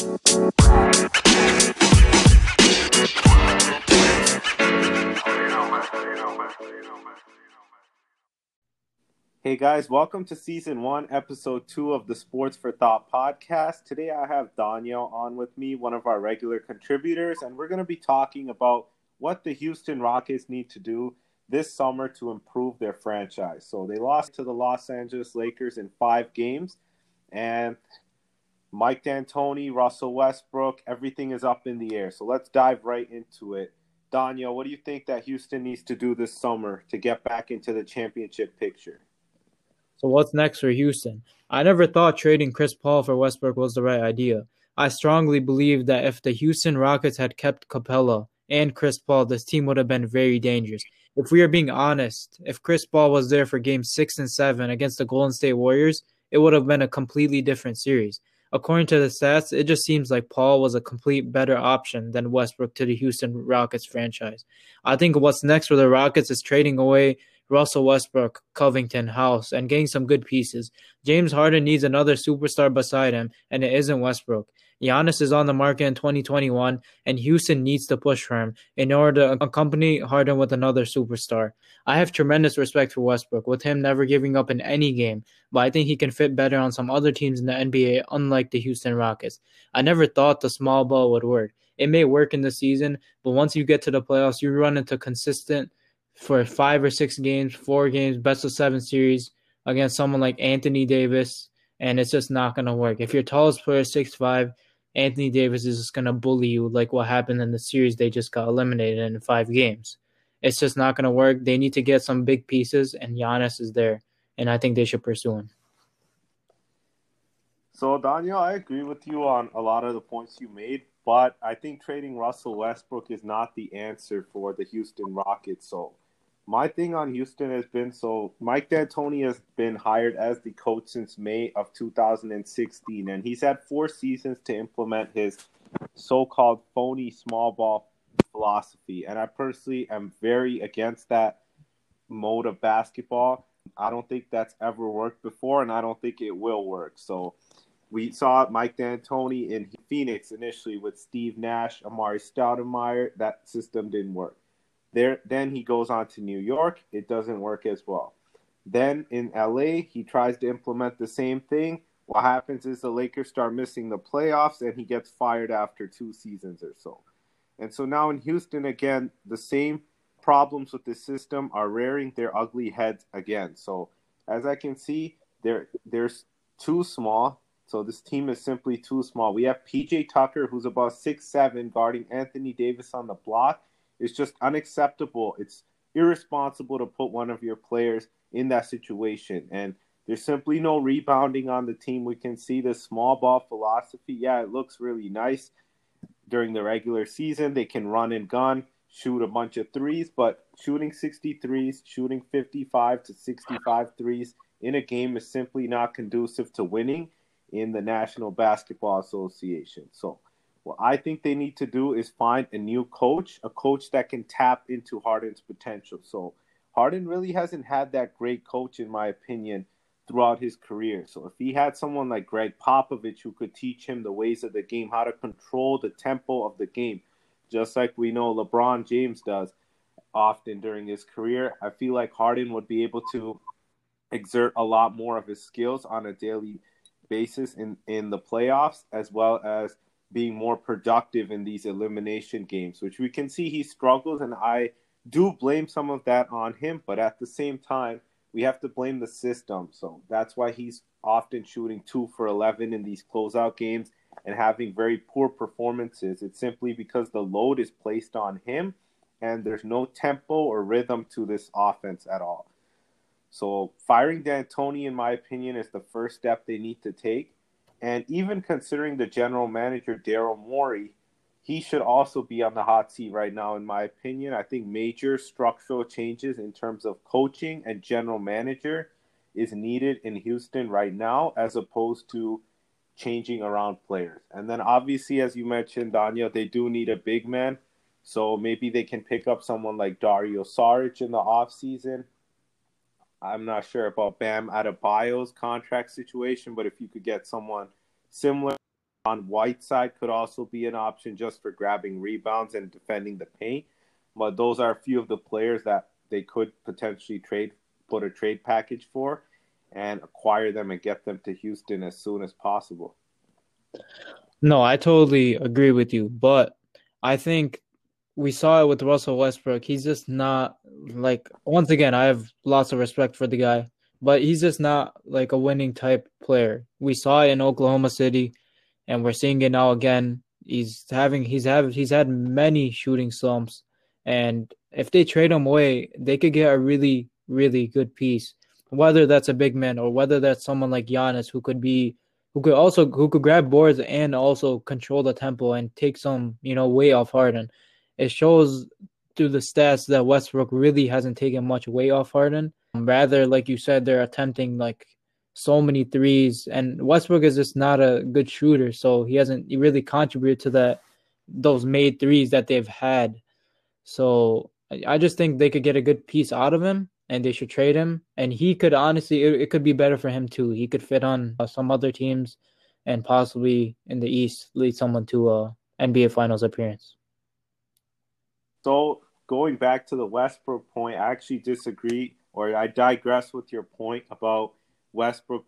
Hey guys, welcome to season one, episode two of the Sports for Thought podcast. Today I have Daniel on with me, one of our regular contributors, and we're going to be talking about what the Houston Rockets need to do this summer to improve their franchise. So they lost to the Los Angeles Lakers in five games, and Mike D'Antoni, Russell Westbrook, everything is up in the air. So let's dive right into it. Daniel, what do you think that Houston needs to do this summer to get back into the championship picture? So what's next for Houston? I never thought trading Chris Paul for Westbrook was the right idea. I strongly believe that if the Houston Rockets had kept Capela and Chris Paul, this team would have been very dangerous. If we are being honest, if Chris Paul was there for game six and seven against the Golden State Warriors, it would have been a completely different series. According to the stats, it just seems like Paul was a complete better option than Westbrook to the Houston Rockets franchise. I think what's next for the Rockets is trading away Russell Westbrook, Covington, House, and getting some good pieces. James Harden needs another superstar beside him, and it isn't Westbrook. Giannis is on the market in 2021, and Houston needs to push for him in order to accompany Harden with another superstar. I have tremendous respect for Westbrook, with him never giving up in any game, but I think he can fit better on some other teams in the NBA, unlike the Houston Rockets. I never thought the small ball would work. It may work in the season, but once you get to the playoffs, you run into consistent for five or six games, four games, best of seven series against someone like Anthony Davis, and it's just not going to work. If your tallest player is six five, Anthony Davis is just going to bully you like what happened in the series they just got eliminated in five games. It's just not going to work. They need to get some big pieces, and Giannis is there, and I think they should pursue him. So, Daniel, I agree with you on a lot of the points you made, but I think trading Russell Westbrook is not the answer for the Houston Rockets. So, my thing on Houston has been so Mike D'Antoni has been hired as the coach since May of 2016, and he's had four seasons to implement his so-called phony small ball philosophy. And I personally am very against that mode of basketball. I don't think that's ever worked before, and I don't think it will work. So we saw Mike D'Antoni in Phoenix initially with Steve Nash, Amar'e Stoudemire. That system didn't work. There, then he goes on to New York. It doesn't work as well. Then in LA, he tries to implement the same thing. What happens is the Lakers start missing the playoffs, and he gets fired after two seasons or so. And so now in Houston, again, the same problems with the system are rearing their ugly heads again. So as I can see, they're they're too small. So this team is simply too small. We have PJ Tucker, who's about six seven, guarding Anthony Davis on the block, it's just unacceptable. It's irresponsible to put one of your players in that situation. And there's simply no rebounding on the team. We can see the small ball philosophy. Yeah, it looks really nice during the regular season. They can run and gun, shoot a bunch of threes, but shooting 63s, shooting 55 to 65 threes in a game is simply not conducive to winning in the National Basketball Association. So what I think they need to do is find a new coach, a coach that can tap into Harden's potential. So Harden really hasn't had that great coach, in my opinion, throughout his career. So if he had someone like Gregg Popovich who could teach him the ways of the game, how to control the tempo of the game, just like we know LeBron James does often during his career, I feel like Harden would be able to exert a lot more of his skills on a daily basis in, in the playoffs, as well as – being more productive in these elimination games, which we can see he struggles, and I do blame some of that on him. But at the same time, we have to blame the system. So that's why he's often shooting two for 11 in these closeout games and having very poor performances. It's simply because the load is placed on him and there's no tempo or rhythm to this offense at all. So firing D'Antoni, in my opinion, is the first step they need to take. And even considering the general manager, Daryl Morey, he should also be on the hot seat right now, in my opinion. I think major structural changes in terms of coaching and general manager is needed in Houston right now, as opposed to changing around players. And then, obviously, as you mentioned, Daniel, they do need a big man. So maybe they can pick up someone like Dario Saric in the offseason I'm not sure about Bam Adebayo's contract situation, but if you could get someone similar On Whiteside could also be an option just for grabbing rebounds and defending the paint. But those are a few of the players that they could potentially trade, put a trade package for, and acquire them and get them to Houston as soon as possible. No, I totally agree with you, but I think we saw it with Russell Westbrook. He's just not like once again, I have lots of respect for the guy, but he's just not like a winning type player. We saw it in Oklahoma City and we're seeing it now again. He's having he's have he's had many shooting slumps and if they trade him away, they could get a really really good piece. Whether that's a big man or whether that's someone like Giannis who could be who could also who could grab boards and also control the tempo and take some you know way off Harden. It shows through the stats that Westbrook really hasn't taken much weight off Harden. Rather, like you said, they're attempting like so many threes, and Westbrook is just not a good shooter, so he hasn't really contributed to that those made threes that they've had. So I just think they could get a good piece out of him and they should trade him. And he could honestly, it, it could be better for him too. He could fit on uh, some other teams and possibly in the East lead someone to a NBA Finals appearance. So going back to the Westbrook point, I actually disagree, or I digress with your point about Westbrook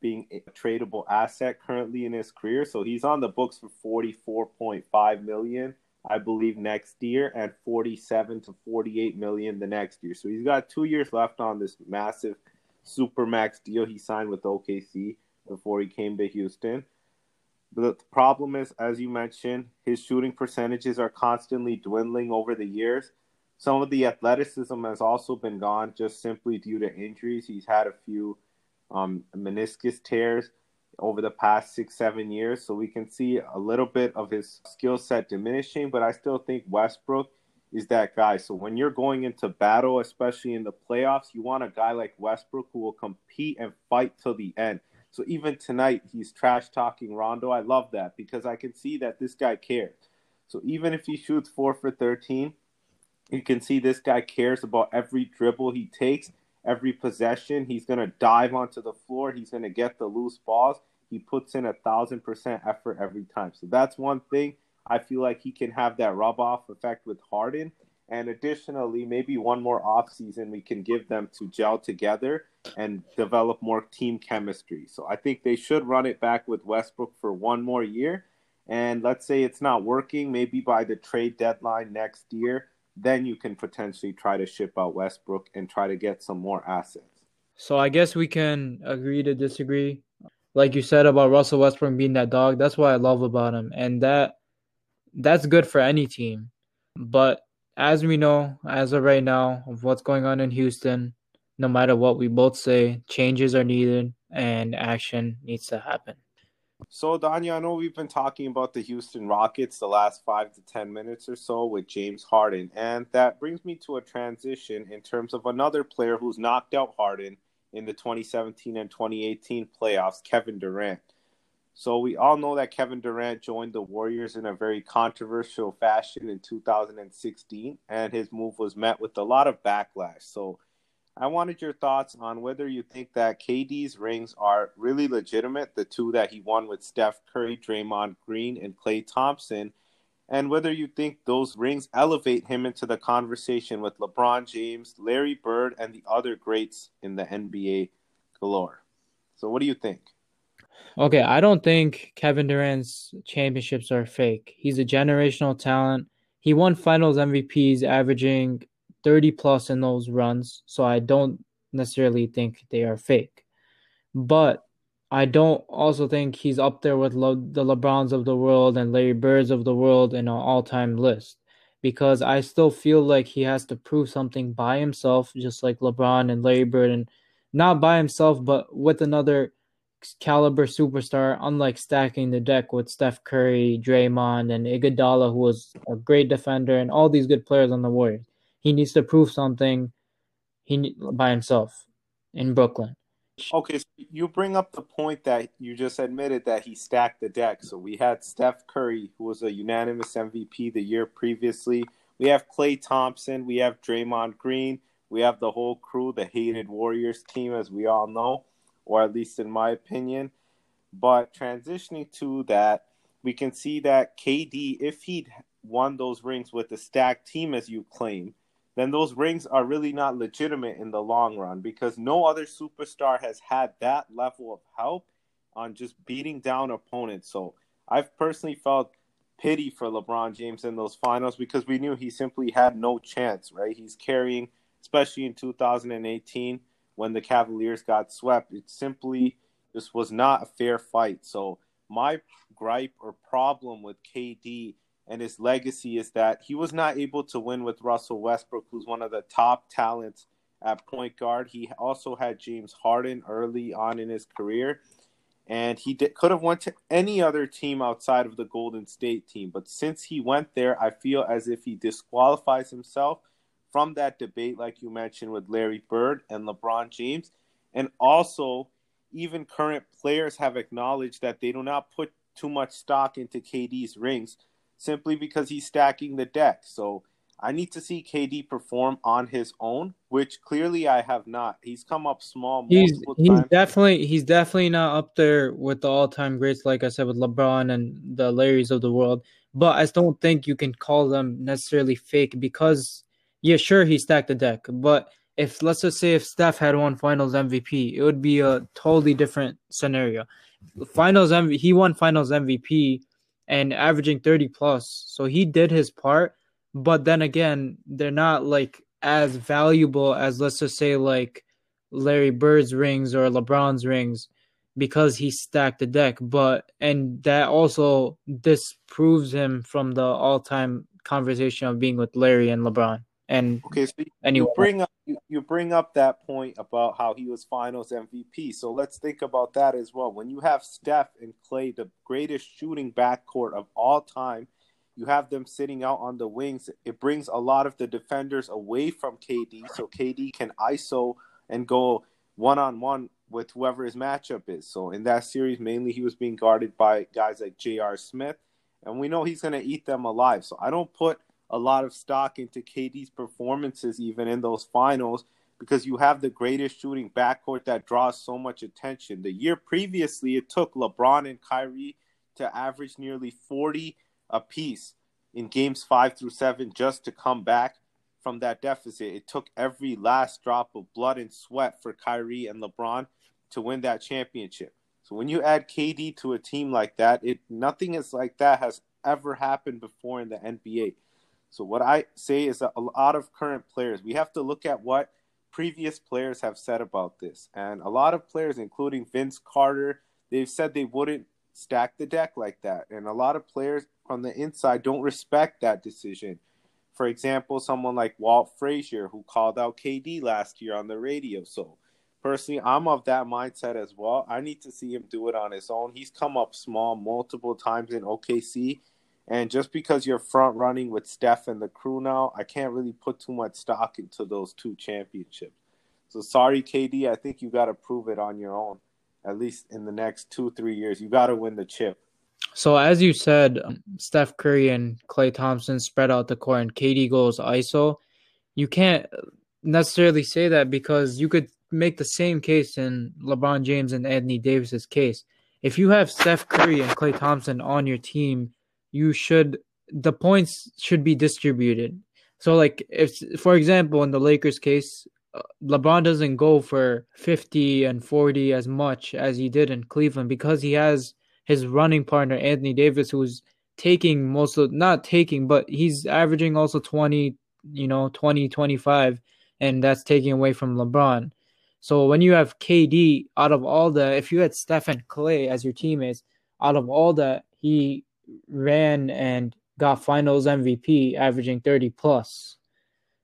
being a tradable asset currently in his career. So he's on the books for forty four point five million I believe, next year, and 47 to 48 million the next year. So he's got two years left on this massive super max deal he signed with OKC before he came to Houston. The problem is, as you mentioned, his shooting percentages are constantly dwindling over the years. Some of the athleticism has also been gone just simply due to injuries. He's had a few um, meniscus tears over the past six, seven years. So we can see a little bit of his skill set diminishing, but I still think Westbrook is that guy. So when you're going into battle, especially in the playoffs, you want a guy like Westbrook who will compete and fight till the end. So even tonight, he's trash talking Rondo. I love that because I can see that this guy cares. So even if he shoots four for 13, you can see this guy cares about every dribble he takes every possession. He's going to dive onto the floor. He's going to get the loose balls. He puts in a thousand percent effort every time. So that's one thing I feel like he can have that rub off effect with Harden. And additionally, maybe one more off season we can give them to gel together and develop more team chemistry. So I think they should run it back with Westbrook for one more year. And let's say it's not working, maybe by the trade deadline next year, then you can potentially try to ship out Westbrook and try to get some more assets. So I guess we can agree to disagree. Like you said about Russell Westbrook being that dog, that's what I love about him. And that that's good for any team. But as we know, as of right now, of what's going on in Houston, no matter what we both say, changes are needed and action needs to happen. So, Danya, I know we've been talking about the Houston Rockets the last five to 10 minutes or so with James Harden. And that brings me to a transition in terms of another player who's knocked out Harden in the 2017 and 2018 playoffs, Kevin Durant. So, we all know that Kevin Durant joined the Warriors in a very controversial fashion in 2016, and his move was met with a lot of backlash. So, I wanted your thoughts on whether you think that KD's rings are really legitimate, the two that he won with Steph Curry, Draymond Green, and Klay Thompson, and whether you think those rings elevate him into the conversation with LeBron James, Larry Bird, and the other greats in the NBA galore. So, what do you think? Okay, I don't think Kevin Durant's championships are fake. He's a generational talent. He won finals MVPs, averaging 30 plus in those runs, so I don't necessarily think they are fake. But I don't also think he's up there with Le- the LeBrons of the world and Larry Birds of the world in an all time list because I still feel like he has to prove something by himself, just like LeBron and Larry Bird, and not by himself, but with another caliber superstar, unlike stacking the deck with Steph Curry, Draymond, and Iguodala, who was a great defender, and all these good players on the Warriors. He needs to prove something he by himself in Brooklyn. Okay, so you bring up the point that you just admitted that he stacked the deck. So we had Steph Curry, who was a unanimous MVP the year previously. We have Klay Thompson. We have Draymond Green. We have the whole crew, the hated Warriors team, as we all know, or at least in my opinion. But transitioning to that we can see that KD, if he'd won those rings with a stacked team, as you claim, then those rings are really not legitimate in the long run because no other superstar has had that level of help on just beating down opponents. So I've personally felt pity for LeBron James in those finals because we knew he simply had no chance, right? He's carrying, especially in 2018 when the Cavaliers got swept, it simply just was not a fair fight. So my gripe or problem with KD and his legacy is that he was not able to win with Russell Westbrook, who's one of the top talents at point guard. He also had James Harden early on in his career, and he did, could have went to any other team outside of the Golden State team. But since he went there, I feel as if he disqualifies himself from that debate, like you mentioned with Larry Bird and LeBron James, and also even current players have acknowledged that they do not put too much stock into KD's rings simply because he's stacking the deck. So I need to see KD perform on his own, which clearly I have not. He's come up small. He's he's definitely he's definitely not up there with the all time greats, like I said with LeBron and the Larrys of the world. But I don't think you can call them necessarily fake because yeah, sure he stacked the deck, but if let's just say if Steph had won Finals MVP, it would be a totally different scenario. Finals MVP, he won Finals MVP and averaging 30 plus. So he did his part, but then again, they're not like as valuable as let's just say like Larry Bird's rings or LeBron's rings because he stacked the deck. But and that also disproves him from the all-time conversation of being with Larry and LeBron. And okay, so you, anyway. you bring up you, you bring up that point about how he was Finals MVP. So let's think about that as well. When you have Steph and Klay, the greatest shooting backcourt of all time, you have them sitting out on the wings. It brings a lot of the defenders away from KD, so KD can ISO and go one on one with whoever his matchup is. So in that series, mainly he was being guarded by guys like J.R. Smith, and we know he's going to eat them alive. So I don't put a lot of stock into KD's performances, even in those finals, because you have the greatest shooting backcourt that draws so much attention. The year previously, it took LeBron and Kyrie to average nearly 40 apiece in games five through seven just to come back from that deficit. It took every last drop of blood and sweat for Kyrie and LeBron to win that championship. So when you add KD to a team like that, it nothing is like that has ever happened before in the NBA. So what I say is a lot of current players, we have to look at what previous players have said about this. And a lot of players, including Vince Carter, they've said they wouldn't stack the deck like that. And a lot of players from the inside don't respect that decision. For example, someone like Walt Frazier, who called out KD last year on the radio. So personally, I'm of that mindset as well. I need to see him do it on his own. He's come up small multiple times in OKC and just because you're front running with Steph and the crew now, I can't really put too much stock into those two championships. So sorry, KD. I think you got to prove it on your own, at least in the next two, three years. You got to win the chip. So as you said, Steph Curry and Klay Thompson spread out the court, and KD goes ISO. You can't necessarily say that because you could make the same case in LeBron James and Anthony Davis's case. If you have Steph Curry and Klay Thompson on your team you should the points should be distributed. So like if for example in the Lakers case uh, LeBron doesn't go for 50 and 40 as much as he did in Cleveland because he has his running partner Anthony Davis who's taking most of not taking but he's averaging also 20 you know 20 25 and that's taking away from LeBron. So when you have KD out of all the if you had Steph and Klay as your teammates out of all that he ran and got finals MVP, averaging 30 plus.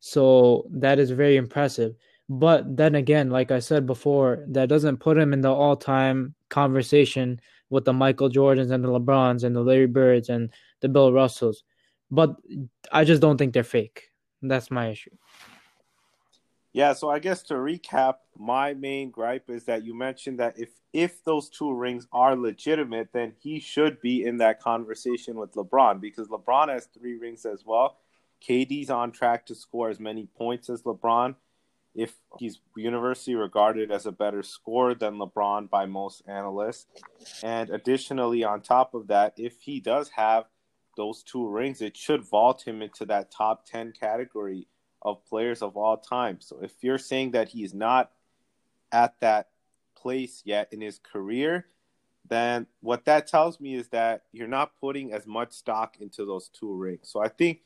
So that is very impressive. But then again, like I said before, that doesn't put him in the all time conversation with the Michael Jordans and the LeBrons and the Larry Birds and the Bill Russells. But I just don't think they're fake. That's my issue. Yeah, so I guess to recap, my main gripe is that you mentioned that if if those two rings are legitimate, then he should be in that conversation with LeBron because LeBron has three rings as well. KD's on track to score as many points as LeBron if he's universally regarded as a better scorer than LeBron by most analysts. And additionally, on top of that, if he does have those two rings, it should vault him into that top 10 category of players of all time. So if you're saying that he's not at that place yet in his career, then what that tells me is that you're not putting as much stock into those two rings. So I think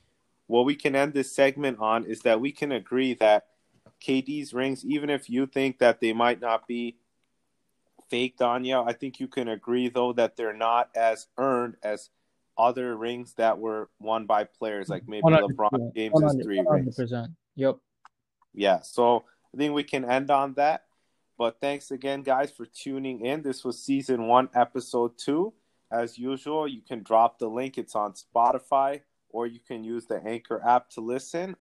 what we can end this segment on is that we can agree that KD's rings, even if you think that they might not be faked on you, I think you can agree though that they're not as earned as other rings that were won by players like maybe LeBron James's three rings. Yep. Yeah. So I think we can end on that. But thanks again, guys, for tuning in. This was season one, episode two. As usual, you can drop the link. It's on Spotify, or you can use the Anchor app to listen,